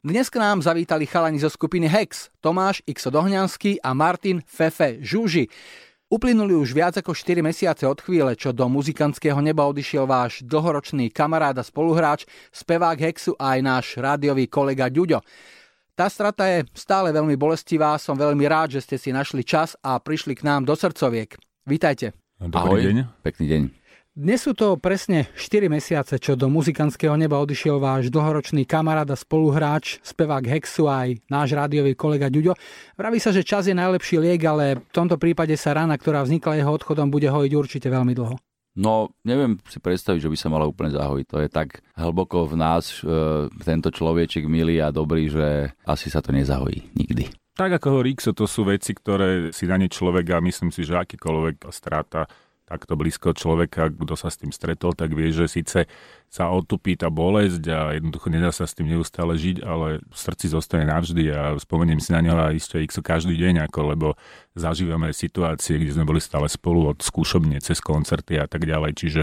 Dnes k nám zavítali chalani zo skupiny Hex, Tomáš X. Dohňanský a Martin Fefe Žuži. Uplynuli už viac ako 4 mesiace od chvíle, čo do muzikantského neba odišiel váš dlhoročný kamarád a spoluhráč, spevák Hexu a aj náš rádiový kolega Ďuďo. Tá strata je stále veľmi bolestivá, som veľmi rád, že ste si našli čas a prišli k nám do srdcoviek. Vítajte. Dobrý Ahoj. deň. Pekný deň. Dnes sú to presne 4 mesiace, čo do muzikantského neba odišiel váš dlhoročný kamarát a spoluhráč, spevák Hexu aj náš rádiový kolega Ďuďo. Vraví sa, že čas je najlepší liek, ale v tomto prípade sa rana, ktorá vznikla jeho odchodom, bude hojiť určite veľmi dlho. No, neviem si predstaviť, že by sa mala úplne zahojiť. To je tak hlboko v nás e, tento človeček milý a dobrý, že asi sa to nezahojí nikdy. Tak ako hovorí Rixo, to sú veci, ktoré si dane človek a myslím si, že akýkoľvek strata takto blízko človeka, kto sa s tým stretol, tak vie, že síce sa otupí tá bolesť a jednoducho nedá sa s tým neustále žiť, ale v srdci zostane navždy a spomeniem si na neho a ešte x každý deň, ako, lebo zažívame situácie, kde sme boli stále spolu od skúšobne cez koncerty a tak ďalej, čiže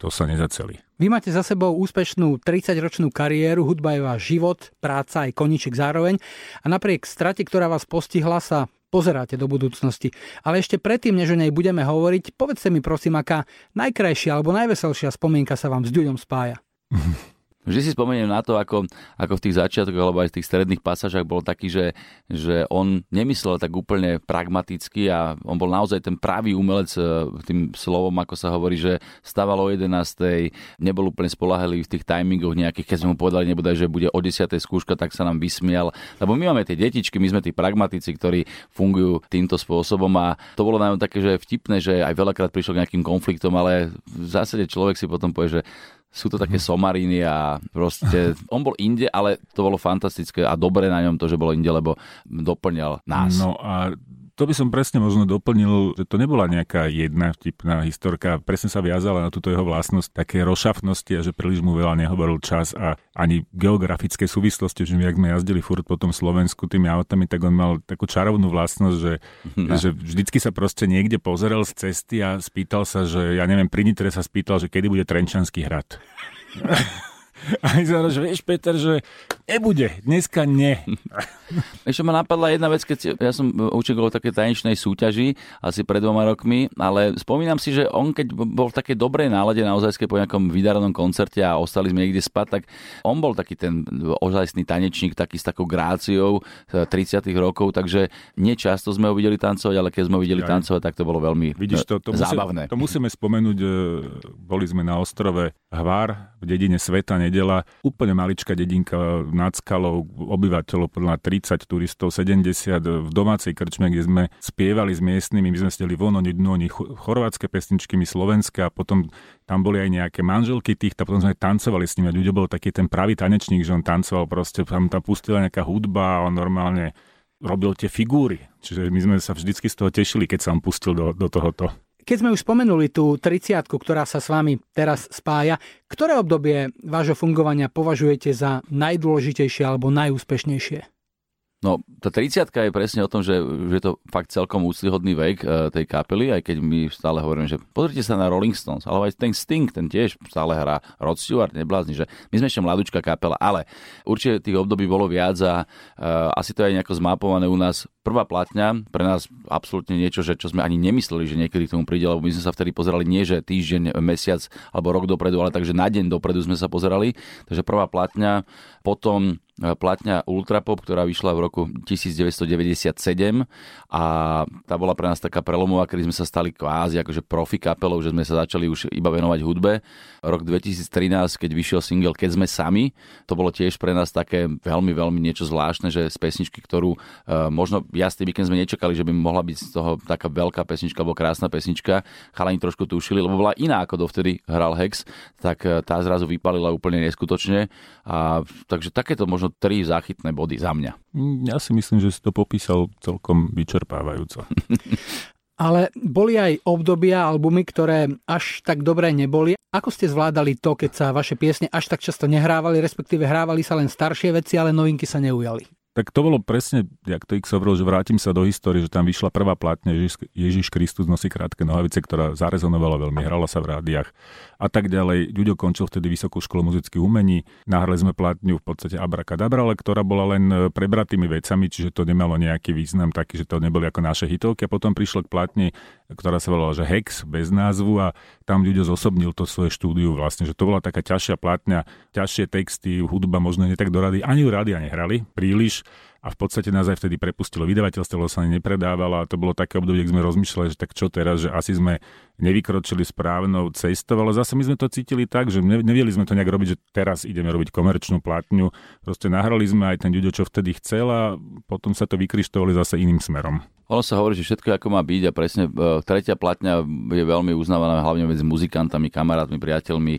to sa nezaceli. Vy máte za sebou úspešnú 30-ročnú kariéru, hudba je váš život, práca aj koniček zároveň a napriek strate, ktorá vás postihla, sa pozeráte do budúcnosti. Ale ešte predtým, než o nej budeme hovoriť, povedzte mi prosím, aká najkrajšia alebo najveselšia spomienka sa vám s Ďuďom spája. Vždy si spomeniem na to, ako, ako v tých začiatkoch alebo aj v tých stredných pasážach bol taký, že, že on nemyslel tak úplne pragmaticky a on bol naozaj ten pravý umelec e, tým slovom, ako sa hovorí, že stával o 11. nebol úplne spolahlivý v tých timingoch nejakých, keď sme mu povedali, nebude, že bude o 10. skúška, tak sa nám vysmial. Lebo my máme tie detičky, my sme tí pragmatici, ktorí fungujú týmto spôsobom a to bolo najmä také, že vtipné, že aj veľakrát prišlo k nejakým konfliktom, ale v zásade človek si potom povie, že sú to také somariny a proste on bol inde, ale to bolo fantastické a dobre na ňom to, že bolo inde, lebo doplňal nás. No a to by som presne možno doplnil, že to nebola nejaká jedna vtipná historka, presne sa viazala na túto jeho vlastnosť také rozšafnosti a že príliš mu veľa nehovoril čas a ani geografické súvislosti, že my, ak sme jazdili furt po tom Slovensku tými autami, tak on mal takú čarovnú vlastnosť, že, no. že vždycky sa proste niekde pozeral z cesty a spýtal sa, že ja neviem, pri Nitre sa spýtal, že kedy bude Trenčanský hrad. A vyzerá, že vieš, Peter, že nebude, dneska nie. Ešte ma napadla jedna vec, keď ja som učil také tanečnej súťaži asi pred dvoma rokmi, ale spomínam si, že on keď bol v takej dobrej nálade naozaj po nejakom vydarenom koncerte a ostali sme niekde spať, tak on bol taký ten ozajstný tanečník, taký s takou gráciou 30 rokov, takže nečasto sme ho videli tancovať, ale keď sme ho videli tancovať, tak to bolo veľmi Vidíš, to, to zábavné. Musím, to musíme spomenúť, boli sme na ostrove Hvar v dedine Sveta nedela. Úplne maličká dedinka nad skalou, obyvateľov podľa 30 turistov, 70 v domácej krčme, kde sme spievali s miestnymi, my sme steli von, oni oni chorvátske pesničky, my slovenské a potom tam boli aj nejaké manželky tých, a potom sme tancovali s nimi ľudia bol taký ten pravý tanečník, že on tancoval proste, tam, tam pustila nejaká hudba a on normálne robil tie figúry. Čiže my sme sa vždycky z toho tešili, keď sa on pustil do, do tohoto. Keď sme už spomenuli tú 30 ktorá sa s vami teraz spája, ktoré obdobie vášho fungovania považujete za najdôležitejšie alebo najúspešnejšie? No, tá 30 je presne o tom, že, že je to fakt celkom úctyhodný vek e, tej kapely, aj keď my stále hovoríme, že pozrite sa na Rolling Stones, ale aj ten Sting, ten tiež stále hrá Rod Stewart, neblázni, že my sme ešte mladúčka kapela, ale určite tých období bolo viac a uh, asi to je nejako zmapované u nás. Prvá platňa, pre nás absolútne niečo, že čo sme ani nemysleli, že niekedy k tomu príde, lebo my sme sa vtedy pozerali nie, že týždeň, mesiac alebo rok dopredu, ale takže na deň dopredu sme sa pozerali. Takže prvá platňa, potom platňa Ultrapop, ktorá vyšla v roku 1997 a tá bola pre nás taká prelomová, kedy sme sa stali kvázi akože profi kapelou, že sme sa začali už iba venovať hudbe. Rok 2013, keď vyšiel single Keď sme sami, to bolo tiež pre nás také veľmi, veľmi niečo zvláštne, že z pesničky, ktorú uh, možno jasný víkend sme nečakali, že by mohla byť z toho taká veľká pesnička alebo krásna pesnička, chalani trošku tušili, lebo bola iná ako dovtedy hral Hex, tak uh, tá zrazu vypalila úplne neskutočne. A, takže takéto možno tri záchytné body za mňa. Ja si myslím, že si to popísal celkom vyčerpávajúco. Ale boli aj obdobia, albumy, ktoré až tak dobré neboli. Ako ste zvládali to, keď sa vaše piesne až tak často nehrávali, respektíve hrávali sa len staršie veci, ale novinky sa neujali? Tak to bolo presne, jak to X hovoril, že vrátim sa do histórie, že tam vyšla prvá platňa Ježiš, Ježiš Kristus nosí krátke nohavice, ktorá zarezonovala veľmi, hrala sa v rádiách a tak ďalej. Ďuďo končil vtedy Vysokú školu muzických umení, nahrali sme platňu v podstate Abrakadabra, ale ktorá bola len e, prebratými vecami, čiže to nemalo nejaký význam taký, že to neboli ako naše hitovky. A potom prišlo k platni, ktorá sa volala, že Hex bez názvu a tam Ďuďo zosobnil to svoje štúdiu vlastne, že to bola taká ťažšia platňa, ťažšie texty, hudba možno nie tak do rady, ani u rádia nehrali príliš, a v podstate nás aj vtedy prepustilo vydavateľstvo, sa nepredávalo a to bolo také obdobie, kde sme rozmýšľali, že tak čo teraz, že asi sme nevykročili správnou cestou, ale zase my sme to cítili tak, že nevieli sme to nejak robiť, že teraz ideme robiť komerčnú platňu. Proste nahrali sme aj ten ľudia, čo vtedy chcel a potom sa to vykryštovali zase iným smerom. Ono sa hovorí, že všetko ako má byť a presne e, tretia platňa je veľmi uznávaná hlavne medzi muzikantami, kamarátmi, priateľmi.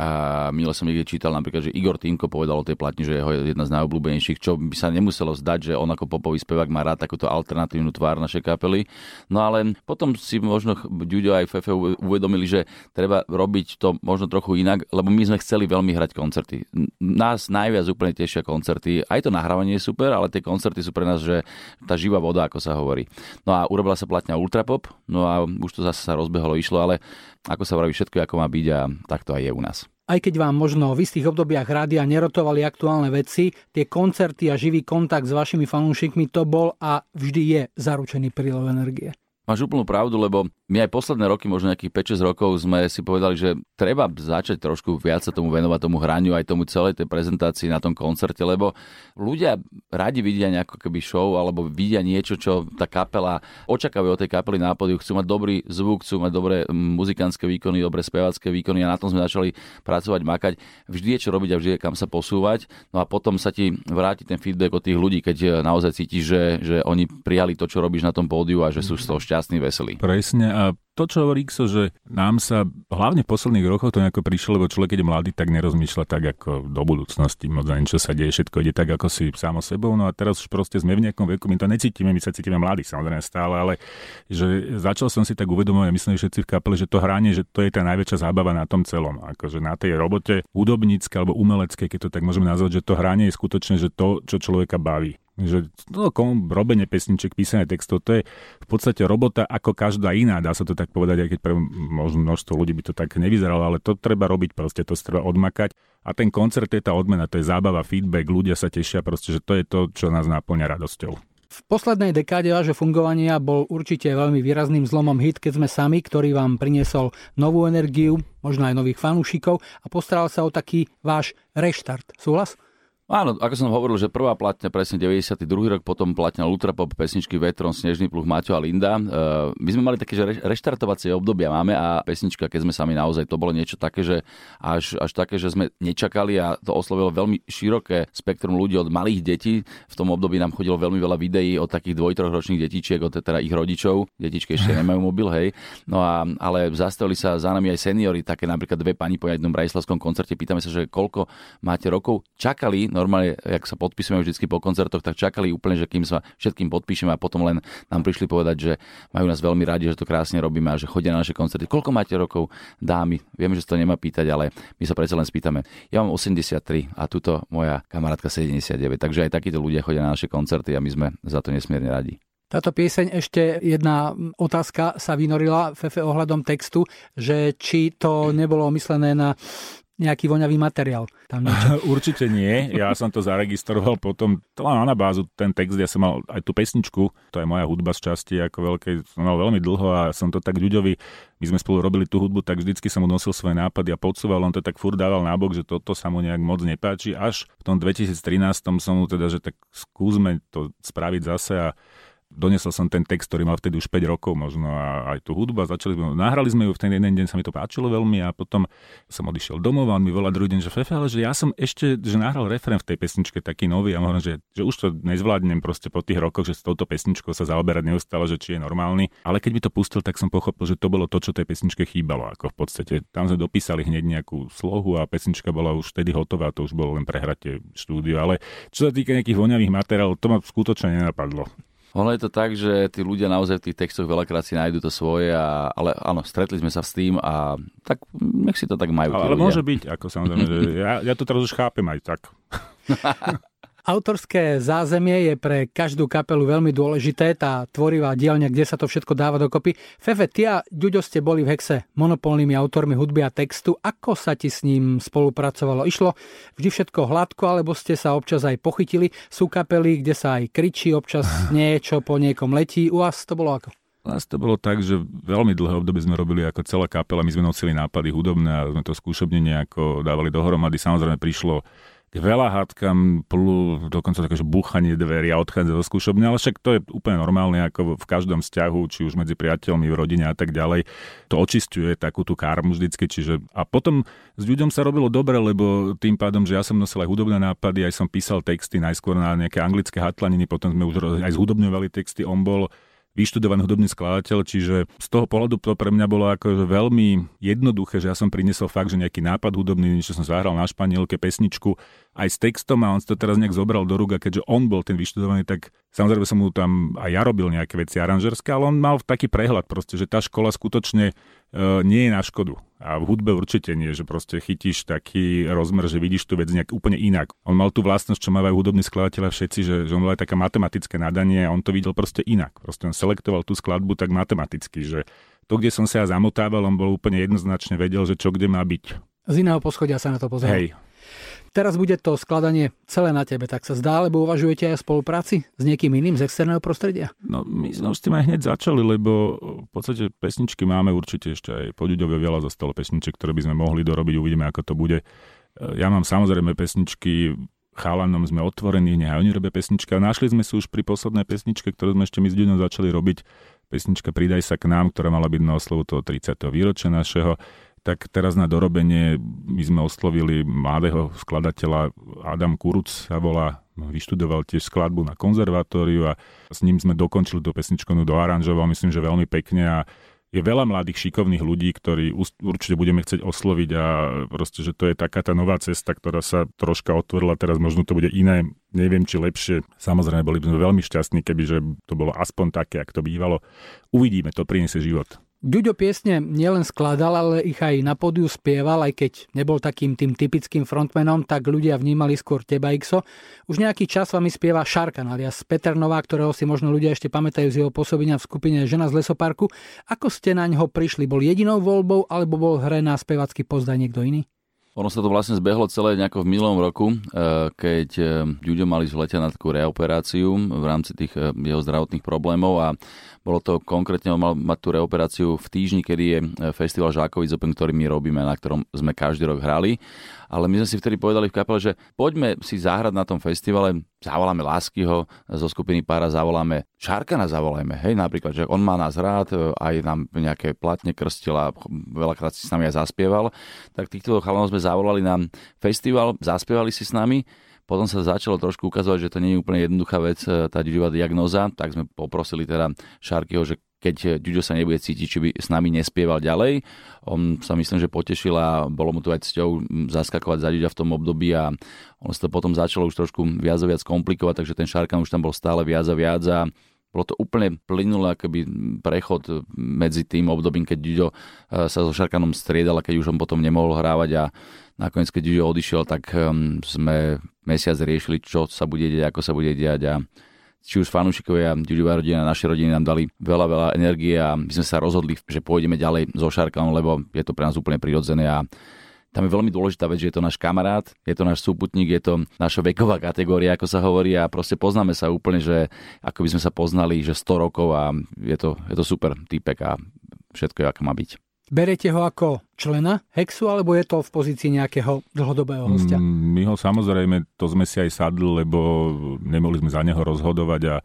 A milo som niekde čítal napríklad, že Igor Týnko povedal o tej platni, že je jedna z najobľúbenejších, čo by sa nemuselo zdať, že on ako popový spevák má rád takúto alternatívnu tvár našej kapely. No ale potom si možno Ďuďo aj Fefe uvedomili, že treba robiť to možno trochu inak, lebo my sme chceli veľmi hrať koncerty. Nás najviac úplne tešia koncerty. Aj to nahrávanie je super, ale tie koncerty sú pre nás, že tá živá voda, ako sa hovorí. No a urobila sa platňa Ultrapop, no a už to zase sa rozbehlo, išlo, ale ako sa vraví, všetko ako má byť a tak to aj je u nás aj keď vám možno v istých obdobiach rádia nerotovali aktuálne veci, tie koncerty a živý kontakt s vašimi fanúšikmi to bol a vždy je zaručený prílev energie. Máš úplnú pravdu, lebo my aj posledné roky, možno nejakých 5-6 rokov, sme si povedali, že treba začať trošku viac sa tomu venovať, tomu hraniu, aj tomu celej tej prezentácii na tom koncerte, lebo ľudia radi vidia nejakú keby show alebo vidia niečo, čo tá kapela očakávajú od tej kapely na pódiu, chcú mať dobrý zvuk, chcú mať dobré muzikánske výkony, dobré spevácké výkony a na tom sme začali pracovať, makať. Vždy je čo robiť a vždy je kam sa posúvať. No a potom sa ti vráti ten feedback od tých ľudí, keď naozaj cítiš, že, že oni prijali to, čo robíš na tom pódiu a že sú z toho šťastní veselý. Presne a to, čo hovorí Xo, že nám sa hlavne v posledných rokoch to nejako prišlo, lebo človek, keď je mladý, tak nerozmýšľa tak ako do budúcnosti, moc za niečo sa deje, všetko ide tak, ako si sám sebou. No a teraz už proste sme v nejakom veku, my to necítime, my sa cítime mladí samozrejme stále, ale že začal som si tak uvedomovať, myslím, že všetci v kapele, že to hranie, že to je tá najväčšia zábava na tom celom. Akože na tej robote hudobníckej alebo umeleckej, keď to tak môžeme nazvať, že to hranie je skutočne, že to, čo človeka baví. Že no, robenie pesniček, písanie textov, to je v podstate robota ako každá iná, dá sa to tak povedať, aj keď pre možno množstvo ľudí by to tak nevyzeralo, ale to treba robiť proste, to treba odmakať. A ten koncert je tá odmena, to je zábava, feedback, ľudia sa tešia proste, že to je to, čo nás náplňa radosťou. V poslednej dekáde vášho fungovania bol určite veľmi výrazným zlomom hit, keď sme sami, ktorý vám priniesol novú energiu, možno aj nových fanúšikov a postaral sa o taký váš reštart. Súhlas? Áno, ako som hovoril, že prvá platňa presne 92. rok, potom platňa Ultrapop, pesničky Vetron, Snežný pluh, Maťo a Linda. E, my sme mali také, že reštartovacie obdobia máme a pesnička, keď sme sami naozaj, to bolo niečo také, že až, až také, že sme nečakali a to oslovilo veľmi široké spektrum ľudí od malých detí. V tom období nám chodilo veľmi veľa videí od takých dvoj, detičiek, od teda ich rodičov. Detičky ešte nemajú mobil, hej. No a, ale zastavili sa za nami aj seniory, také napríklad dve pani po jednom brajslavskom koncerte. Pýtame sa, že koľko máte rokov. Čakali, no normálne, jak sa podpisujeme vždy po koncertoch, tak čakali úplne, že kým sa všetkým podpíšeme a potom len nám prišli povedať, že majú nás veľmi radi, že to krásne robíme a že chodia na naše koncerty. Koľko máte rokov, dámy? Viem, že to nemá pýtať, ale my sa predsa len spýtame. Ja mám 83 a tuto moja kamarátka 79, takže aj takíto ľudia chodia na naše koncerty a my sme za to nesmierne radi. Táto pieseň ešte jedna otázka sa vynorila Fefe ohľadom textu, že či to nebolo myslené na nejaký voňavý materiál. Tam Určite nie. Ja som to zaregistroval potom, to len na bázu ten text, ja som mal aj tú pesničku, to je moja hudba z časti, ako veľké, som mal veľmi dlho a som to tak ľuďovi, my sme spolu robili tú hudbu, tak vždycky som mu nosil svoje nápady a podsúval, on to tak furt dával nábok, že toto sa mu nejak moc nepáči. Až v tom 2013 som mu teda, že tak skúsme to spraviť zase a Donesol som ten text, ktorý mal vtedy už 5 rokov možno a aj tú hudbu a začali sme, nahrali sme ju v ten jeden deň, sa mi to páčilo veľmi a potom som odišiel domov a on mi volá druhý deň, že Fefe, ale že ja som ešte, že nahral refrén v tej pesničke taký nový a hovorím, že, že už to nezvládnem proste po tých rokoch, že s touto pesničkou sa zaoberať neustále, že či je normálny. Ale keď mi to pustil, tak som pochopil, že to bolo to, čo tej pesničke chýbalo. Ako v podstate tam sme dopísali hneď nejakú slohu a pesnička bola už vtedy hotová, to už bolo len prehratie štúdio. Ale čo sa týka nejakých voňavých materiálov, to ma skutočne nenapadlo. Ono je to tak, že tí ľudia naozaj v tých textoch veľakrát si nájdu to svoje, a, ale áno, stretli sme sa s tým a tak nech si to tak majú. Ale, ale môže byť, ako samozrejme, ja, ja to teraz už chápem aj tak. Autorské zázemie je pre každú kapelu veľmi dôležité, tá tvorivá dielňa, kde sa to všetko dáva dokopy. Fefe, ty a Ďuďo ste boli v Hexe monopolnými autormi hudby a textu. Ako sa ti s ním spolupracovalo? Išlo vždy všetko hladko, alebo ste sa občas aj pochytili? Sú kapely, kde sa aj kričí, občas niečo po niekom letí. U vás to bolo ako? Nás to bolo tak, že veľmi dlhé obdobie sme robili ako celá kapela, my sme nosili nápady hudobné a sme to skúšobne nejako dávali dohromady. Samozrejme prišlo k veľa hádkam, plus dokonca také, že búchanie dverí a odchádza zo skúšobne, ale však to je úplne normálne ako v každom vzťahu, či už medzi priateľmi, v rodine a tak ďalej. To očistuje takú tú karmu vždycky, čiže a potom s ľuďom sa robilo dobre, lebo tým pádom, že ja som nosil aj hudobné nápady, aj som písal texty najskôr na nejaké anglické hatlaniny, potom sme už aj zhudobňovali texty, on bol vyštudovaný hudobný skladateľ, čiže z toho pohľadu to pre mňa bolo ako veľmi jednoduché, že ja som priniesol fakt, že nejaký nápad hudobný, niečo som zahral na španielke, pesničku, aj s textom a on si to teraz nejak zobral do rúk a keďže on bol ten vyštudovaný, tak samozrejme som mu tam aj ja robil nejaké veci aranžerské, ale on mal taký prehľad proste, že tá škola skutočne e, nie je na škodu. A v hudbe určite nie, že proste chytíš taký rozmer, že vidíš tú vec nejak úplne inak. On mal tú vlastnosť, čo majú hudobní skladateľa všetci, že, že on mal aj také matematické nadanie a on to videl proste inak. Proste on selektoval tú skladbu tak matematicky, že to, kde som sa ja zamotával, on bol úplne jednoznačne vedel, že čo kde má byť. Z iného poschodia sa na to pozrel. Hej, Teraz bude to skladanie celé na tebe, tak sa zdá, lebo uvažujete aj o spolupráci s niekým iným z externého prostredia? No my sme s tým aj hneď začali, lebo v podstate pesničky máme určite ešte aj po Ďuďove veľa zostalo pesniček, ktoré by sme mohli dorobiť, uvidíme ako to bude. Ja mám samozrejme pesničky chalanom sme otvorení, nech oni robia pesnička. Našli sme si už pri poslednej pesničke, ktorú sme ešte my s Ďuďom začali robiť, pesnička Pridaj sa k nám, ktorá mala byť na oslovu toho 30. výročia našeho tak teraz na dorobenie my sme oslovili mladého skladateľa Adam Kuruc sa volá, vyštudoval tiež skladbu na konzervatóriu a s ním sme dokončili tú pesničku, no doaranžoval, myslím, že veľmi pekne a je veľa mladých šikovných ľudí, ktorí určite budeme chcieť osloviť a proste, že to je taká tá nová cesta, ktorá sa troška otvorila, teraz možno to bude iné, neviem či lepšie. Samozrejme, boli by sme veľmi šťastní, keby že to bolo aspoň také, ak to bývalo. Uvidíme, to priniesie život. Ďuďo piesne nielen skladal, ale ich aj na pódiu spieval, aj keď nebol takým tým typickým frontmanom, tak ľudia vnímali skôr teba, Ixo. Už nejaký čas vami spieva Šarkan alias Peter Nová, ktorého si možno ľudia ešte pamätajú z jeho pôsobenia v skupine Žena z lesoparku. Ako ste na ňo prišli? Bol jedinou voľbou, alebo bol hre na spevacký pozdaj niekto iný? Ono sa to vlastne zbehlo celé nejako v minulom roku, eh, keď eh, Ďuďo mali lete na takú reoperáciu v rámci tých eh, jeho zdravotných problémov a bolo to konkrétne, on mal mať tú reoperáciu v týždni, kedy je festival Žákovic Open, ktorý my robíme, na ktorom sme každý rok hrali ale my sme si vtedy povedali v kapele, že poďme si zahrať na tom festivale, zavoláme Láskyho zo skupiny Para, zavoláme Šarkana zavolajme, hej, napríklad, že on má nás rád, aj nám nejaké platne krstil a veľakrát si s nami aj zaspieval, tak týchto chalanov sme zavolali na festival, zaspievali si s nami, potom sa začalo trošku ukazovať, že to nie je úplne jednoduchá vec, e, tá ďuďová diagnoza, tak sme poprosili teda Šarkyho, že keď Ďuďo sa nebude cítiť, či by s nami nespieval ďalej. On sa myslím, že potešil a bolo mu to aj cťou zaskakovať za Ďuďa v tom období a on sa to potom začalo už trošku viac a viac komplikovať, takže ten Šarkan už tam bol stále viac a viac a bolo to úplne plynulé akoby prechod medzi tým obdobím, keď Ďuďo e, sa so Šarkanom striedal a keď už on potom nemohol hrávať a nakoniec, keď Ďuďo odišiel, tak sme mesiac riešili, čo sa bude diať, ako sa bude diať a či už fanúšikovia, Ďuďová rodina, naše rodiny nám dali veľa, veľa energie a my sme sa rozhodli, že pôjdeme ďalej so Šarkanom, lebo je to pre nás úplne prirodzené a tam je veľmi dôležitá vec, že je to náš kamarát, je to náš súputník, je to naša veková kategória, ako sa hovorí a proste poznáme sa úplne, že ako by sme sa poznali, že 100 rokov a je to, je to super týpek a všetko je, ako má byť. Berete ho ako člena Hexu, alebo je to v pozícii nejakého dlhodobého hostia? Mm, my ho samozrejme, to sme si aj sadli, lebo nemohli sme za neho rozhodovať a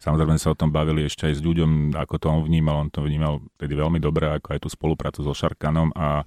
samozrejme sa o tom bavili ešte aj s ľuďom, ako to on vnímal. On to vnímal tedy veľmi dobre, ako aj tú spoluprácu so Šarkanom a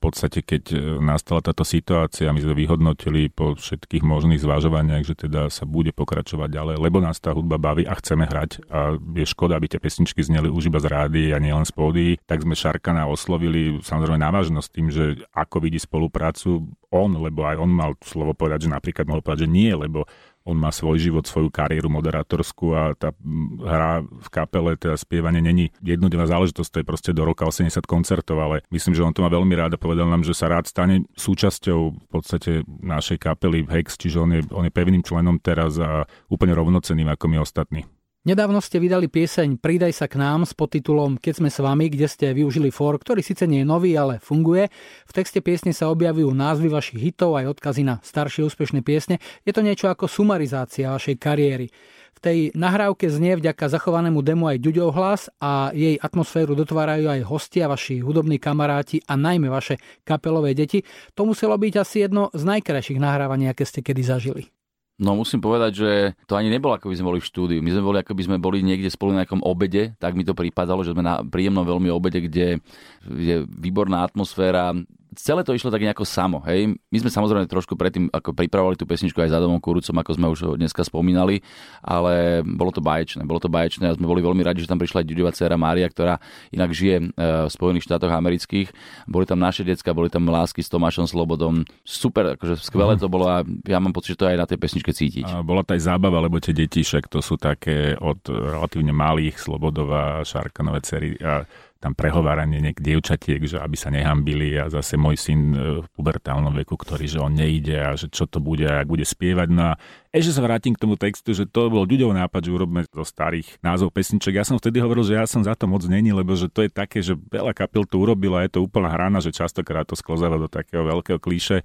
podstate, keď e, nastala táto situácia, my sme vyhodnotili po všetkých možných zvažovaniach, že teda sa bude pokračovať ďalej, lebo nás tá hudba baví a chceme hrať a je škoda, aby tie pesničky zneli už iba z rády a nielen z pódy, tak sme Šarkana oslovili samozrejme na vážnosť tým, že ako vidí spoluprácu on, lebo aj on mal slovo povedať, že napríklad mohol povedať, že nie, lebo on má svoj život, svoju kariéru moderátorskú a tá hra v kapele, teda spievanie není jednodenná záležitosť, to je proste do roka 80 koncertov, ale myslím, že on to má veľmi rád a povedal nám, že sa rád stane súčasťou v podstate našej kapely Hex, čiže on je, on je pevným členom teraz a úplne rovnocenným ako my ostatní. Nedávno ste vydali pieseň Pridaj sa k nám s podtitulom Keď sme s vami, kde ste využili for, ktorý síce nie je nový, ale funguje. V texte piesne sa objavujú názvy vašich hitov aj odkazy na staršie úspešné piesne. Je to niečo ako sumarizácia vašej kariéry. V tej nahrávke znie vďaka zachovanému demo aj Ďuďov hlas a jej atmosféru dotvárajú aj hostia, vaši hudobní kamaráti a najmä vaše kapelové deti. To muselo byť asi jedno z najkrajších nahrávaní, aké ste kedy zažili. No musím povedať, že to ani nebolo, ako by sme boli v štúdiu. My sme boli, ako by sme boli niekde spolu na nejakom obede, tak mi to pripadalo, že sme na príjemnom veľmi obede, kde je výborná atmosféra, celé to išlo tak nejako samo. Hej. My sme samozrejme trošku predtým ako pripravovali tú pesničku aj za domom Kurucom, ako sme už dneska spomínali, ale bolo to baječné. Bolo to baječné a sme boli veľmi radi, že tam prišla aj Ďuďová dcera Mária, ktorá inak žije e, v Spojených štátoch amerických. Boli tam naše decka, boli tam lásky s Tomášom Slobodom. Super, akože skvelé to bolo a ja mám pocit, že to aj na tej pesničke cítiť. A bola to aj zábava, lebo tie deti však to sú také od relatívne malých Slobodova, Šarkanové cery a tam prehováranie niek dievčatiek, že aby sa nehambili a zase môj syn e, v pubertálnom veku, ktorý, že on nejde a že čo to bude, ak bude spievať. No a ešte sa vrátim k tomu textu, že to bol ľuďov nápad, že urobíme zo starých názov pesniček. Ja som vtedy hovoril, že ja som za to moc není, lebo že to je také, že veľa kapel to urobila, je to úplná hrana, že častokrát to sklzáva do takého veľkého klíše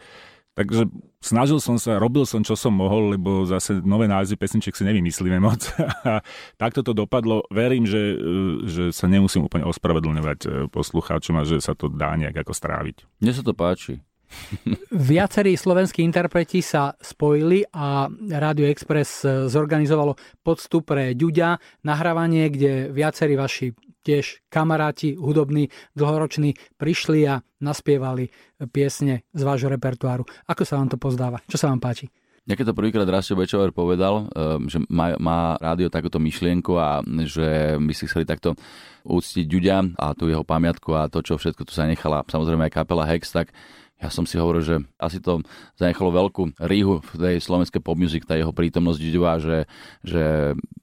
Takže snažil som sa, robil som, čo som mohol, lebo zase nové názvy pesniček si nevymyslíme moc. A takto to dopadlo. Verím, že, že sa nemusím úplne ospravedlňovať e, poslucháčom a že sa to dá nejak ako stráviť. Mne sa to páči. Viacerí slovenskí interpreti sa spojili a Radio Express e, zorganizovalo podstup pre Ďuďa, nahrávanie, kde viacerí vaši tiež kamaráti hudobní dlhoroční prišli a naspievali piesne z vášho repertoáru. Ako sa vám to pozdáva? Čo sa vám páči? Mňa keď to prvýkrát Rastio Bečover povedal, ehm, že má, má rádio takúto myšlienku a že by si chceli takto úctiť Ďuďa a tú jeho pamiatku a to, čo všetko tu sa nechala, samozrejme aj kapela Hex, tak ja som si hovoril, že asi to zanechalo veľkú ríhu v tej slovenskej pop music, tá jeho prítomnosť Ďuďová, že, že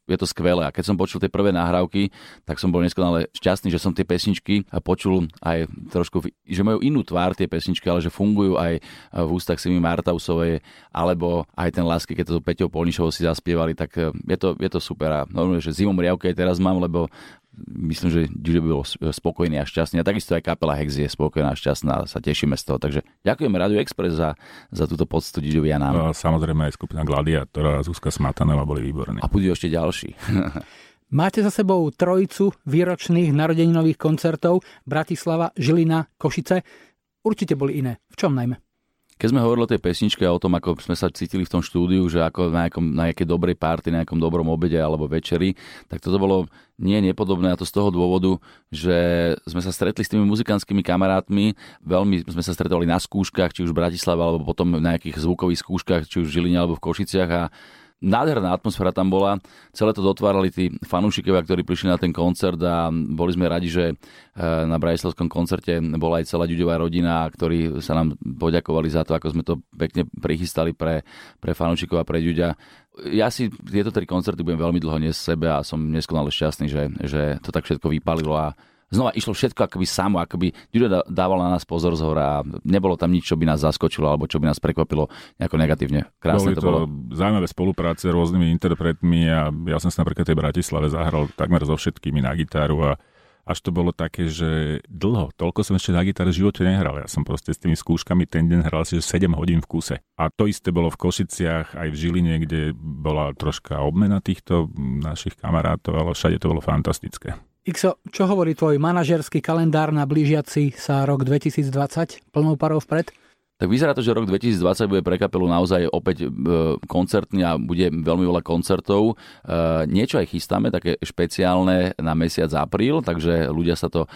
je to skvelé. A keď som počul tie prvé nahrávky, tak som bol neskonale šťastný, že som tie pesničky počul aj trošku, že majú inú tvár tie pesničky, ale že fungujú aj v ústach Simi Martausovej, alebo aj ten Lásky, keď to Peťou Polnišovou si zaspievali, tak je to, je to super. A normálne, že zimom riavky aj teraz mám, lebo myslím, že Ďuďo by bol spokojný a šťastný. A takisto aj kapela Hex je spokojná a šťastná a sa tešíme z toho. Takže ďakujeme Radio Express za, za túto poctu Ďuďovi a nám. A samozrejme aj skupina Gladiatora a Zuzka Smatanova boli výborní. A budú ešte ďalší. Máte za sebou trojicu výročných narodeninových koncertov Bratislava, Žilina, Košice. Určite boli iné. V čom najmä? Keď sme hovorili o tej pesničke a o tom, ako sme sa cítili v tom štúdiu, že ako na, nejakom, na nejakej dobrej párty, na nejakom dobrom obede alebo večeri, tak toto bolo nie nepodobné a to z toho dôvodu, že sme sa stretli s tými muzikantskými kamarátmi, veľmi sme sa stretli na skúškach, či už v Bratislave, alebo potom na nejakých zvukových skúškach, či už v Žiline alebo v Košiciach a nádherná atmosféra tam bola. Celé to dotvárali tí fanúšikovia, ktorí prišli na ten koncert a boli sme radi, že e, na Bratislavskom koncerte bola aj celá Ďuďová rodina, ktorí sa nám poďakovali za to, ako sme to pekne prichystali pre, pre fanúšikov a pre Ďuďa. Ja si tieto tri koncerty budem veľmi dlho niesť sebe a som neskonale šťastný, že, že to tak všetko vypalilo a znova išlo všetko akoby samo, akoby Ďuďo dával na nás pozor z hora a nebolo tam nič, čo by nás zaskočilo alebo čo by nás prekvapilo nejako negatívne. Krásne Boli to, to bolo. zaujímavé spolupráce s rôznymi interpretmi a ja som sa napríklad tej Bratislave zahral takmer so všetkými na gitaru a až to bolo také, že dlho, toľko som ešte na gitare v živote nehral. Ja som proste s tými skúškami ten deň hral si 7 hodín v kuse. A to isté bolo v Košiciach, aj v Žiline, kde bola troška obmena týchto našich kamarátov, ale všade to bolo fantastické. Ixo, čo hovorí tvoj manažerský kalendár na blížiaci sa rok 2020 plnou parou vpred? Tak vyzerá to, že rok 2020 bude pre kapelu naozaj opäť e, koncertný a bude veľmi veľa koncertov. E, niečo aj chystáme, také špeciálne na mesiac apríl, takže ľudia sa to e,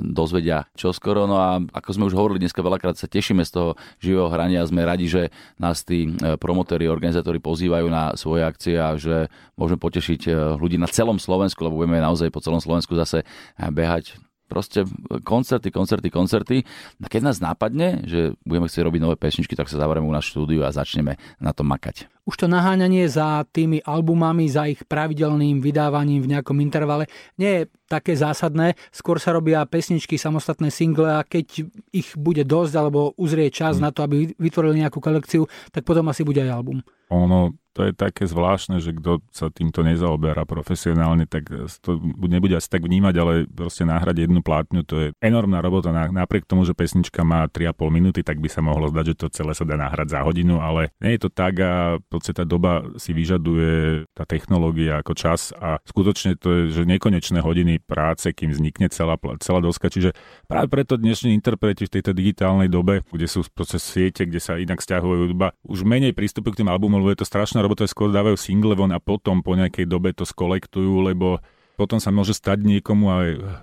dozvedia čoskoro. No a ako sme už hovorili dneska veľakrát, sa tešíme z toho živého hrania a sme radi, že nás tí promotéri, organizátori pozývajú na svoje akcie a že môžeme potešiť ľudí na celom Slovensku, lebo budeme naozaj po celom Slovensku zase behať proste koncerty, koncerty, koncerty. A keď nás nápadne, že budeme chcieť robiť nové pesničky, tak sa zavrieme u nás štúdiu a začneme na to makať. Už to naháňanie za tými albumami, za ich pravidelným vydávaním v nejakom intervale nie je také zásadné. Skôr sa robia pesničky, samostatné single a keď ich bude dosť alebo uzrie čas mm. na to, aby vytvorili nejakú kolekciu, tak potom asi bude aj album. Ono to je také zvláštne, že kto sa týmto nezaoberá profesionálne, tak to nebude asi tak vnímať, ale proste náhrať jednu plátňu, to je enormná robota. Napriek tomu, že pesnička má 3,5 minúty, tak by sa mohlo zdať, že to celé sa dá nahrať za hodinu, ale nie je to tak a v podstate tá doba si vyžaduje tá technológia ako čas a skutočne to je, že nekonečné hodiny práce, kým vznikne celá, celá doska. Čiže práve preto dnešní interpreti v tejto digitálnej dobe, kde sú proces siete, kde sa inak stiahujú hudba, už menej prístupujú k tým albumom, lebo je to strašná robota, skôr dávajú single von a potom po nejakej dobe to skolektujú, lebo potom sa môže stať niekomu a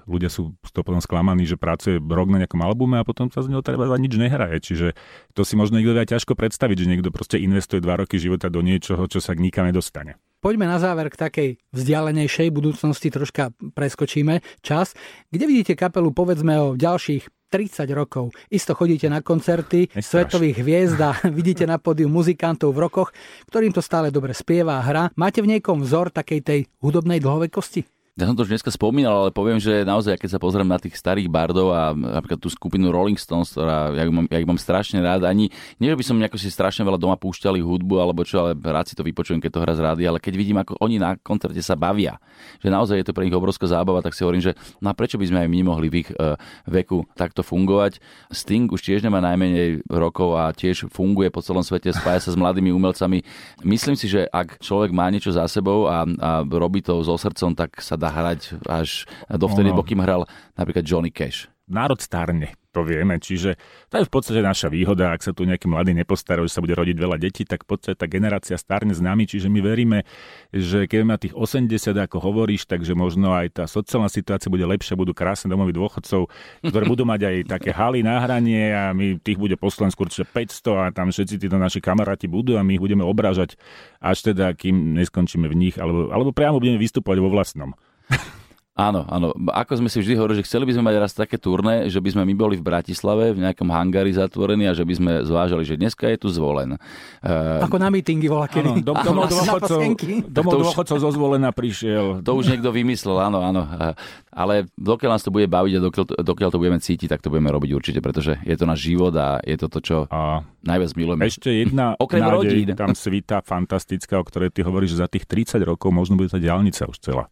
ľudia sú to potom sklamaní, že pracuje rok na nejakom albume a potom sa z neho treba nič nehraje. Čiže to si možno niekto aj ťažko predstaviť, že niekto proste investuje dva roky života do niečoho, čo sa nikam nedostane. Poďme na záver k takej vzdialenejšej budúcnosti, troška preskočíme čas. Kde vidíte kapelu, povedzme o ďalších 30 rokov. Isto chodíte na koncerty Nestraš. svetových hviezd a vidíte na pódiu muzikantov v rokoch, ktorým to stále dobre spieva a hra. Máte v niekom vzor takej tej hudobnej dlhovekosti? Ja som to už dneska spomínal, ale poviem, že naozaj, keď sa pozriem na tých starých bardov a napríklad tú skupinu Rolling Stones, ktorá, ja, mám, ja mám strašne rád, ani, nie by som nejako si strašne veľa doma púšťali hudbu alebo čo, ale rád si to vypočujem, keď to hra z rády, ale keď vidím, ako oni na koncerte sa bavia, že naozaj je to pre nich obrovská zábava, tak si hovorím, že no a prečo by sme aj my nemohli v ich uh, veku takto fungovať. Sting už tiež nemá najmenej rokov a tiež funguje po celom svete, spája sa s mladými umelcami. Myslím si, že ak človek má niečo za sebou a, a robí to so srdcom, tak sa dá hrať až dovtedy, no, no. kým hral napríklad Johnny Cash. Národ starne to vieme. Čiže to je v podstate naša výhoda, ak sa tu nejaký mladý nepostará, že sa bude rodiť veľa detí, tak v podstate tá generácia starne s nami, čiže my veríme, že keď má tých 80, ako hovoríš, takže možno aj tá sociálna situácia bude lepšia, budú krásne domovy dôchodcov, ktoré budú mať aj také haly na hranie a my tých bude po Slovensku určite 500 a tam všetci títo naši kamaráti budú a my ich budeme obrážať až teda, kým neskončíme v nich, alebo, alebo priamo budeme vystupovať vo vlastnom. Áno, áno. Ako sme si vždy hovorili, že chceli by sme mať raz také turné, že by sme my boli v Bratislave v nejakom hangári zatvorení a že by sme zvážali, že dneska je tu zvolen. Uh, Ako na mítingy volá kedy. Áno, dom, domov dôchodcov, domov dôchodcov zo zvolena prišiel. To už niekto vymyslel, áno, áno. Ale dokiaľ nás to bude baviť a dokiaľ, dokiaľ to budeme cítiť, tak to budeme robiť určite, pretože je to náš život a je to to, čo a najviac milujeme. Ešte jedna Okrem nádej, rodín. tam svita fantastická, o ktorej ty hovoríš, že za tých 30 rokov možno bude tá diálnica už celá.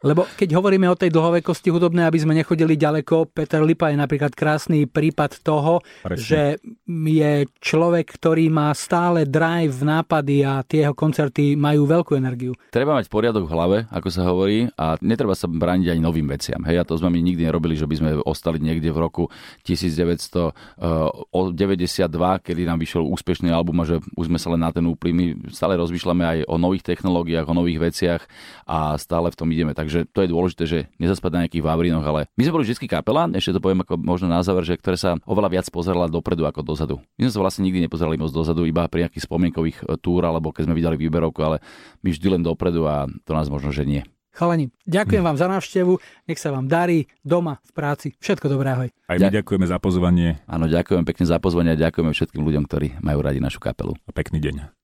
Lebo keď hovoríme o tej dlhovekosti hudobnej, aby sme nechodili ďaleko, Peter Lipa je napríklad krásny prípad toho, Presne. že je človek, ktorý má stále drive, nápady a tie jeho koncerty majú veľkú energiu. Treba mať poriadok v hlave, ako sa hovorí, a netreba sa brániť ani novým veciam. Hej, a to sme my nikdy nerobili, že by sme ostali niekde v roku 1992, kedy nám vyšiel úspešný album a že už sme sa len na ten úplný. My stále rozmýšľame aj o nových technológiách, o nových veciach a stále v tom ideme. Takže to je dôležité, že nezaspať na nejakých vavrinoch, ale my sme boli vždy kapela, ešte to poviem ako možno na záver, že ktoré sa oveľa viac pozerala dopredu ako dozadu. My sme sa vlastne nikdy nepozerali moc dozadu, iba pri nejakých spomienkových e, túr alebo keď sme videli výberovku, ale my vždy len dopredu a to nás možno, že nie. Chalani, ďakujem vám za návštevu, nech sa vám darí doma, v práci, všetko dobré, ahoj. Aj my ďakujeme za pozvanie. Áno, ďakujem pekne za pozvanie a ďakujeme všetkým ľuďom, ktorí majú radi našu kapelu. A pekný deň.